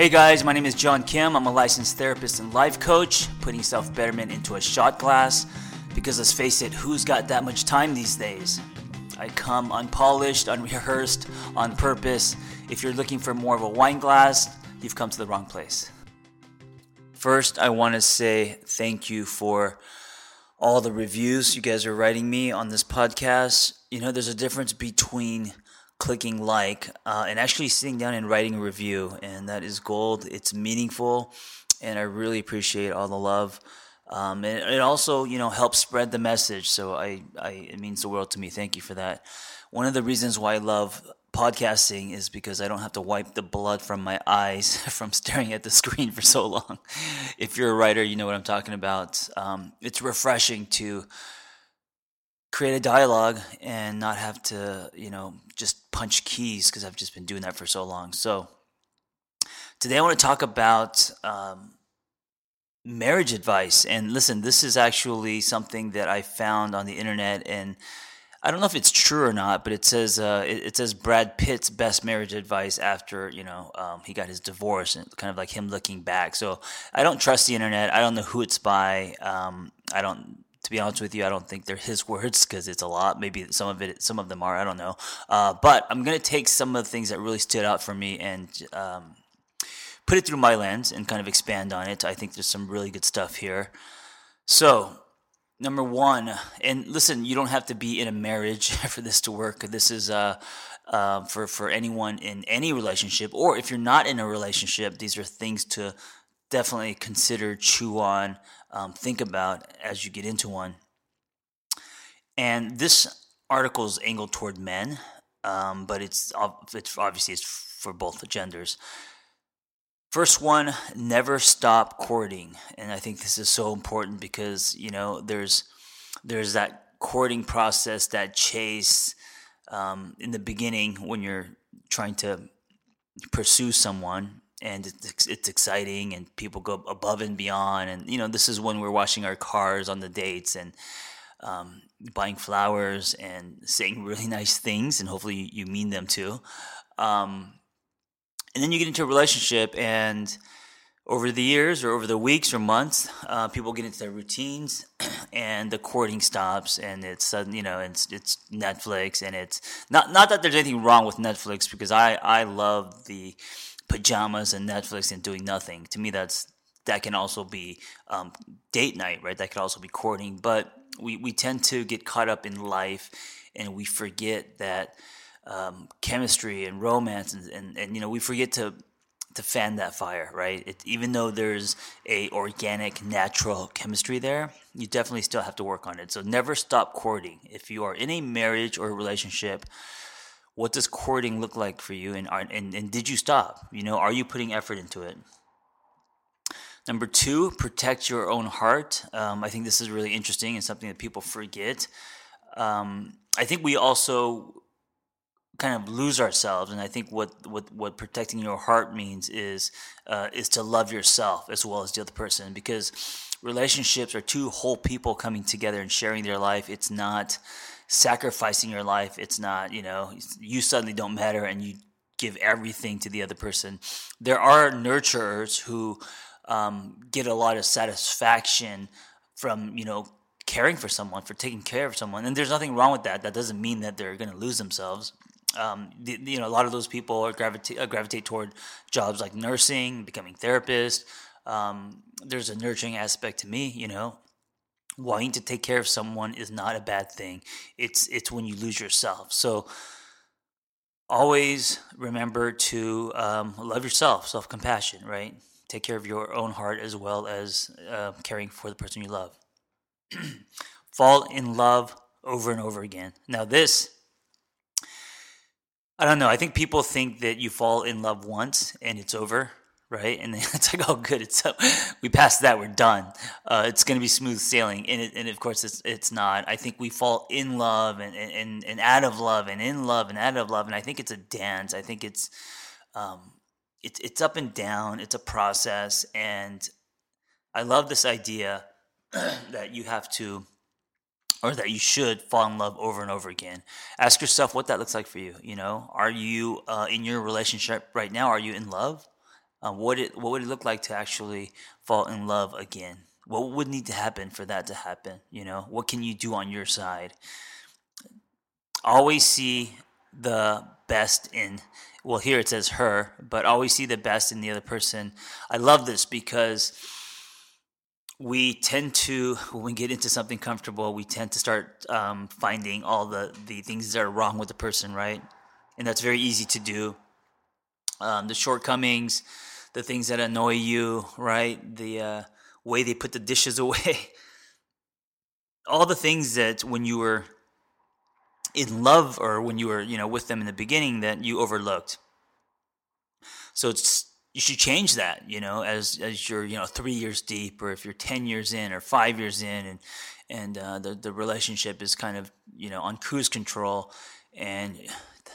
Hey guys, my name is John Kim. I'm a licensed therapist and life coach, putting self betterment into a shot glass. Because let's face it, who's got that much time these days? I come unpolished, unrehearsed, on purpose. If you're looking for more of a wine glass, you've come to the wrong place. First, I want to say thank you for all the reviews you guys are writing me on this podcast. You know, there's a difference between clicking like uh, and actually sitting down and writing a review, and that is gold. It's meaningful, and I really appreciate all the love. Um, and it also, you know, helps spread the message. So I, I, it means the world to me. Thank you for that. One of the reasons why I love podcasting is because I don't have to wipe the blood from my eyes from staring at the screen for so long. If you're a writer, you know what I'm talking about. Um, it's refreshing to create a dialogue and not have to, you know, just punch keys because I've just been doing that for so long. So today I want to talk about um, marriage advice. And listen, this is actually something that I found on the internet, and I don't know if it's true or not, but it says uh, it, it, says Brad Pitt's best marriage advice after you know um, he got his divorce, and kind of like him looking back. So I don't trust the internet. I don't know who it's by. Um, I don't. To be honest with you, I don't think they're his words because it's a lot. Maybe some of it, some of them are. I don't know. Uh, but I'm gonna take some of the things that really stood out for me and um, put it through my lens and kind of expand on it. I think there's some really good stuff here. So, number one, and listen, you don't have to be in a marriage for this to work. This is uh, uh, for for anyone in any relationship, or if you're not in a relationship, these are things to definitely consider, chew on, um, think about as you get into one. And this article is angled toward men, um, but it's it's obviously it's for both genders. First one, never stop courting. And I think this is so important because, you know, there's there's that courting process, that chase um, in the beginning when you're trying to pursue someone and it's, it's exciting and people go above and beyond. And, you know, this is when we're washing our cars on the dates and um, buying flowers and saying really nice things. And hopefully you mean them too. Um, and then you get into a relationship and over the years or over the weeks or months uh, people get into their routines and the courting stops and it's sudden you know it's it's netflix and it's not not that there's anything wrong with netflix because i i love the pajamas and netflix and doing nothing. To me that's that can also be um, date night right? That could also be courting. But we we tend to get caught up in life and we forget that um, chemistry and romance and, and, and, you know we forget to to fan that fire right? It, even though there's a organic natural chemistry there you definitely still have to work on it. So never stop courting. If you are in a marriage or a relationship what does courting look like for you and, and, and did you stop you know are you putting effort into it Number two, protect your own heart. Um, I think this is really interesting and something that people forget. Um, I think we also kind of lose ourselves and i think what what what protecting your heart means is uh, is to love yourself as well as the other person because relationships are two whole people coming together and sharing their life it's not sacrificing your life it's not you know you suddenly don't matter and you give everything to the other person there are nurturers who um, get a lot of satisfaction from you know caring for someone for taking care of someone and there's nothing wrong with that that doesn't mean that they're going to lose themselves um, the, you know, a lot of those people are gravitate uh, gravitate toward jobs like nursing, becoming therapist. Um, there's a nurturing aspect to me, you know. Wanting to take care of someone is not a bad thing. It's it's when you lose yourself. So always remember to um, love yourself, self compassion, right? Take care of your own heart as well as uh, caring for the person you love. Fall in love over and over again. Now, this I don't know. I think people think that you fall in love once and it's over, right? And it's like, oh, good, it's up. we passed that, we're done. Uh, it's going to be smooth sailing, and, it, and of course, it's it's not. I think we fall in love and, and and out of love and in love and out of love, and I think it's a dance. I think it's um, it's it's up and down. It's a process, and I love this idea that you have to or that you should fall in love over and over again. Ask yourself what that looks like for you. You know, are you uh, in your relationship right now? Are you in love? Uh, what it what would it look like to actually fall in love again? What would need to happen for that to happen? You know, what can you do on your side? Always see the best in well here it says her but always see the best in the other person i love this because we tend to when we get into something comfortable we tend to start um, finding all the the things that are wrong with the person right and that's very easy to do um, the shortcomings the things that annoy you right? The uh, way they put the dishes away. All the things that when you were in love or when you were you know with them in the beginning that you overlooked. So it's you should change that you know as as you're you know three years deep or if you're 10 years in or five years in and and uh, the, the relationship is kind of you know on cruise control and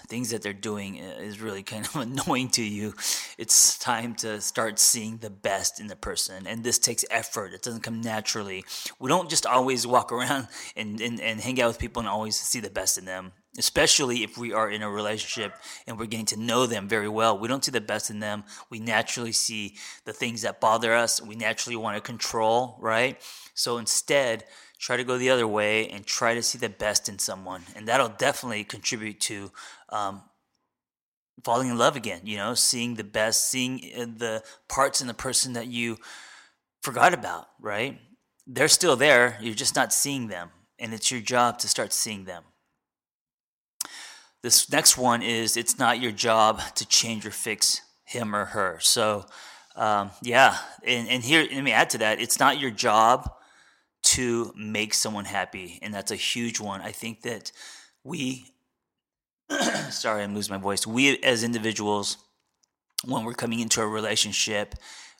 things that they're doing uh, is really kind of annoying to you, it's time to start seeing the best in the person. And this takes effort. It doesn't come naturally. We don't just always walk around and, and, and hang out with people and always see the best in them. Especially if we are in a relationship and we're getting to know them very well. We don't see the best in them. We naturally see the things that bother us. We naturally want to control, right? So instead, try to go the other way and try to see the best in someone. And that'll definitely contribute to um, falling in love again you know seeing the best seeing uh, the parts in the person that you forgot about right? They're still there you're just not seeing them. And it's your job to start seeing them. This next one is it's not your job to change or fix him or her. So um, yeah and, and here let me add to that it's not your job to make someone happy. And that's a huge one. I think that we, sorry, I'm losing my voice. We as individuals, when we're coming into a relationship,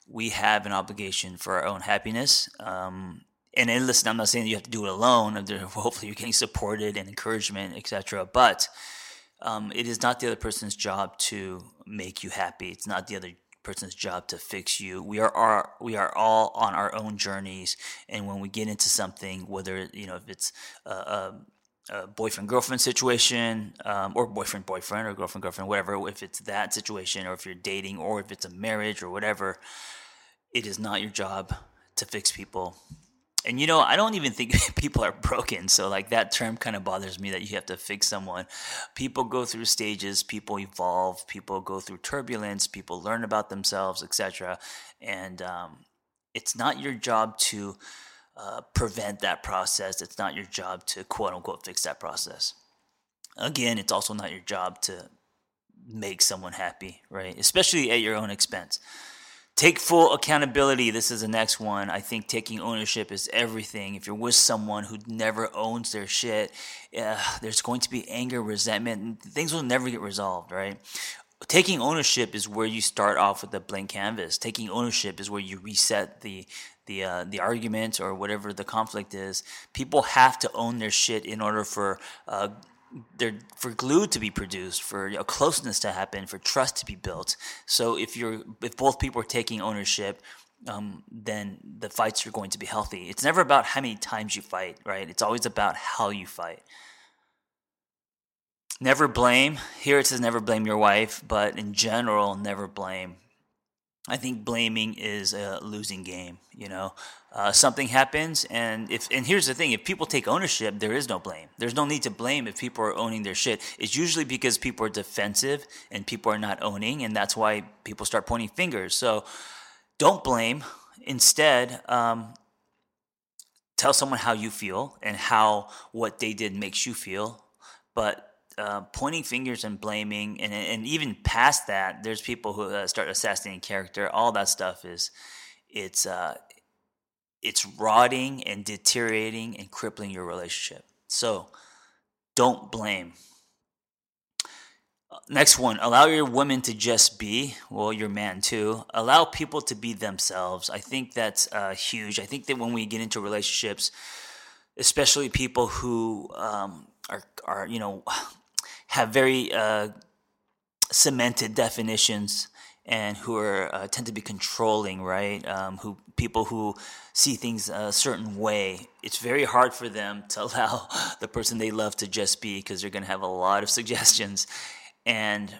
we have an obligation for our own happiness. Um, and then, listen, I'm not saying you have to do it alone. Hopefully, you're getting supported and encouragement, etc. But um, it is not the other person's job to make you happy. It's not the other person's job to fix you. We are, are we are all on our own journeys, and when we get into something, whether you know if it's a, a, a boyfriend girlfriend situation, um, or boyfriend boyfriend or girlfriend girlfriend, whatever, if it's that situation, or if you're dating, or if it's a marriage or whatever, it is not your job to fix people and you know, I don't even think people are broken. So like that term kind of bothers me that you have to fix someone. People go through stages, people evolve, people go through turbulence, people learn about themselves, etc. And um, it's not your job to uh, prevent that process. It's not your job to quote unquote fix that process. Again, it's also not your job to make someone happy, right? Especially at your own expense. Take full accountability. This is the next one. I think taking ownership is everything. If you're with someone who never owns their shit, uh, there's going to be anger, resentment, and things will never get resolved, right? Taking ownership is where you start off with a blank canvas. Taking ownership is where you reset the the uh, the argument or whatever the conflict is. People have to own their shit in order for uh, they're for glue to be produced, for a closeness to happen, for trust to be built. So if you're if both people are taking ownership, um, then the fights are going to be healthy. It's never about how many times you fight, right? It's always about how you fight. Never blame. Here it says never blame your wife, but in general, never blame. I think blaming is a losing game. You know, uh, something happens, and if and here's the thing: if people take ownership, there is no blame. There's no need to blame if people are owning their shit. It's usually because people are defensive and people are not owning, and that's why people start pointing fingers. So, don't blame. Instead, um, tell someone how you feel and how what they did makes you feel, but uh, pointing fingers and blaming, and and even past that, there's people who uh, start assassinating character. All that stuff is it's uh, it's rotting and deteriorating and crippling your relationship. So don't blame. Next one, allow your women to just be, well, your man too. Allow people to be themselves. I think that's uh, huge. I think that when we get into relationships, especially people who um, are, are, you know, have very uh, cemented definitions and who are uh, tend to be controlling, right? Um, who people who see things a certain way. It's very hard for them to allow the person they love to just be because they're going to have a lot of suggestions, and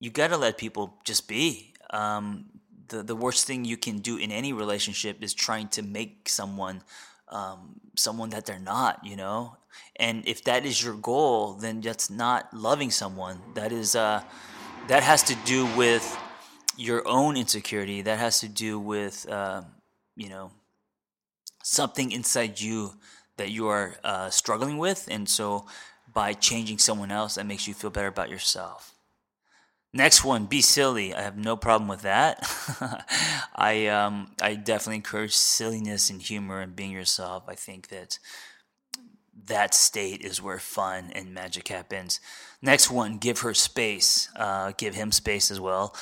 you got to let people just be. Um, the the worst thing you can do in any relationship is trying to make someone um, someone that they're not. You know, and if that is your goal, then that's not loving someone. That is uh, that has to do with your own insecurity. That has to do with uh, you know something inside you that you are uh, struggling with, and so by changing someone else, that makes you feel better about yourself. Next one, be silly. I have no problem with that. I um, I definitely encourage silliness and humor and being yourself. I think that that state is where fun and magic happens. Next one, give her space. Uh, give him space as well.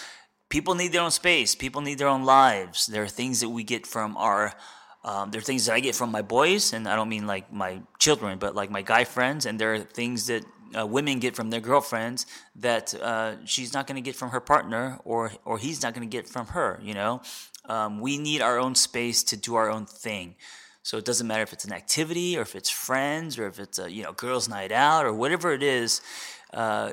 People need their own space. People need their own lives. There are things that we get from our um, there are things that I get from my boys, and I don't mean like my children, but like my guy friends. And there are things that uh, women get from their girlfriends that uh, she's not going to get from her partner, or or he's not going to get from her. You know, um, we need our own space to do our own thing. So it doesn't matter if it's an activity, or if it's friends, or if it's a you know girls' night out, or whatever it is. Uh,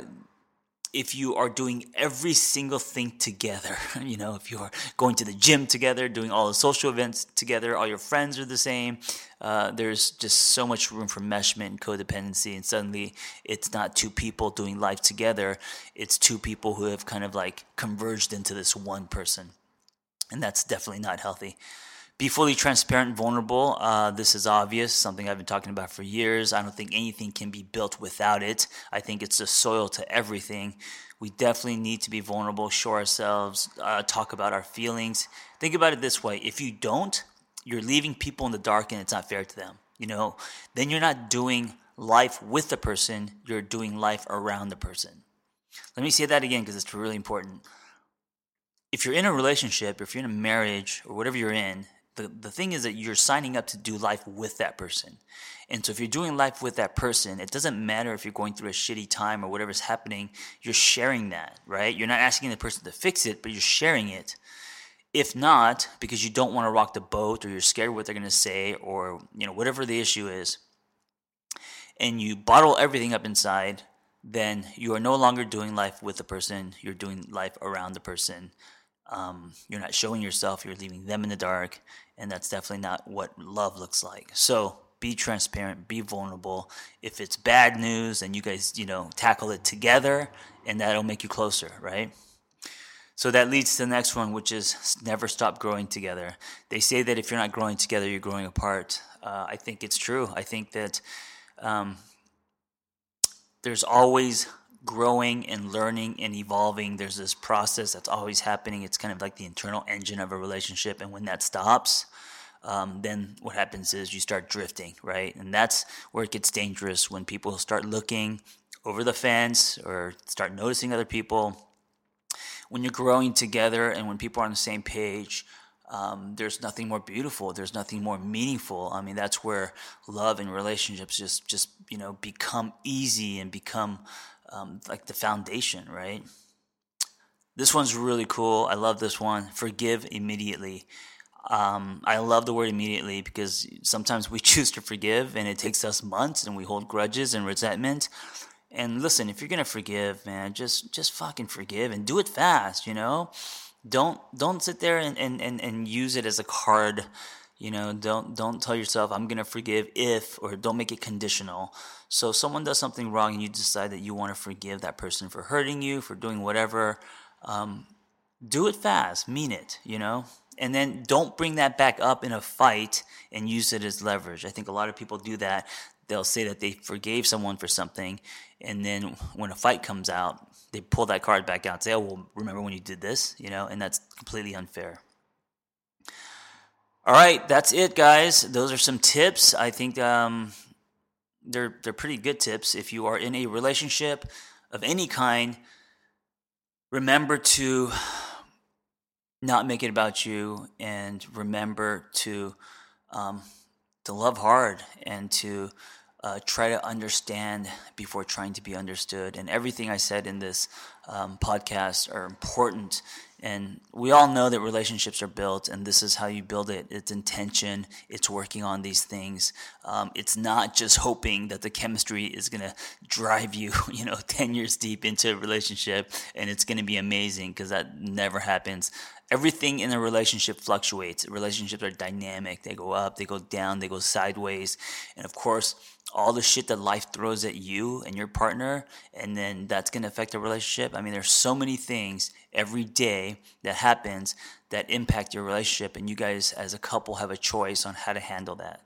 if you are doing every single thing together, you know, if you are going to the gym together, doing all the social events together, all your friends are the same, uh, there's just so much room for enmeshment and codependency. And suddenly it's not two people doing life together, it's two people who have kind of like converged into this one person. And that's definitely not healthy. Be fully transparent and vulnerable. Uh, this is obvious, something I've been talking about for years. I don't think anything can be built without it. I think it's the soil to everything. We definitely need to be vulnerable, show ourselves, uh, talk about our feelings. Think about it this way if you don't, you're leaving people in the dark and it's not fair to them. You know, then you're not doing life with the person, you're doing life around the person. Let me say that again because it's really important. If you're in a relationship, if you're in a marriage or whatever you're in, the, the thing is that you're signing up to do life with that person. And so if you're doing life with that person, it doesn't matter if you're going through a shitty time or whatever's happening, you're sharing that, right? You're not asking the person to fix it, but you're sharing it. If not, because you don't want to rock the boat or you're scared what they're going to say or, you know, whatever the issue is, and you bottle everything up inside, then you are no longer doing life with the person, you're doing life around the person um, you're not showing yourself, you're leaving them in the dark, and that's definitely not what love looks like. So be transparent, be vulnerable. If it's bad news, then you guys, you know, tackle it together, and that'll make you closer, right? So that leads to the next one, which is never stop growing together. They say that if you're not growing together, you're growing apart. Uh, I think it's true. I think that um, there's always growing and learning and evolving. There's this process that's always happening. It's kind of like the internal engine of a relationship. And when that stops, um, then what happens is you start drifting, right? And that's where it gets dangerous when people start looking over the fence or start noticing other people. When you're growing together and when people are on the same page, um, there's nothing more beautiful. There's nothing more meaningful. I mean, that's where love and relationships just, just you know, become easy and become um, like the foundation, right? This one's really cool. I love this one. Forgive immediately. Um, I love the word immediately because sometimes we choose to forgive and it takes us months and we hold grudges and resentment. And listen, if you're gonna forgive, man, just just fucking forgive and do it fast, you know? Don't don't sit there and, and, and, and use it as a card you know, don't don't tell yourself I'm gonna forgive if, or don't make it conditional. So someone does something wrong and you decide that you want to forgive that person for hurting you, for doing whatever. Um, do it fast, mean it, you know, and then don't bring that back up in a fight and use it as leverage. I think a lot of people do that. They'll say that they forgave someone for something, and then when a fight comes out, they pull that card back out and say, "Oh, well, remember when you did this?" You know, and that's completely unfair. All right, that's it, guys. Those are some tips. I think um, they're they're pretty good tips. If you are in a relationship of any kind, remember to not make it about you, and remember to um, to love hard and to uh, try to understand before trying to be understood. And everything I said in this um, podcast are important. And we all know that relationships are built, and this is how you build it. It's intention. It's working on these things. Um, it's not just hoping that the chemistry is gonna drive you, you know, ten years deep into a relationship, and it's gonna be amazing because that never happens everything in a relationship fluctuates. Relationships are dynamic. They go up, they go down, they go sideways. And of course, all the shit that life throws at you and your partner, and then that's going to affect the relationship. I mean, there's so many things every day that happens that impact your relationship, and you guys as a couple have a choice on how to handle that.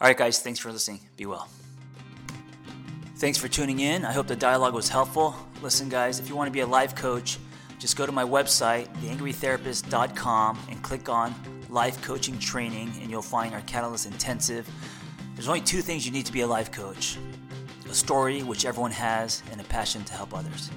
All right, guys, thanks for listening. Be well. Thanks for tuning in. I hope the dialogue was helpful. Listen, guys, if you want to be a life coach, just go to my website, theangrytherapist.com, and click on Life Coaching Training, and you'll find our Catalyst Intensive. There's only two things you need to be a life coach a story, which everyone has, and a passion to help others.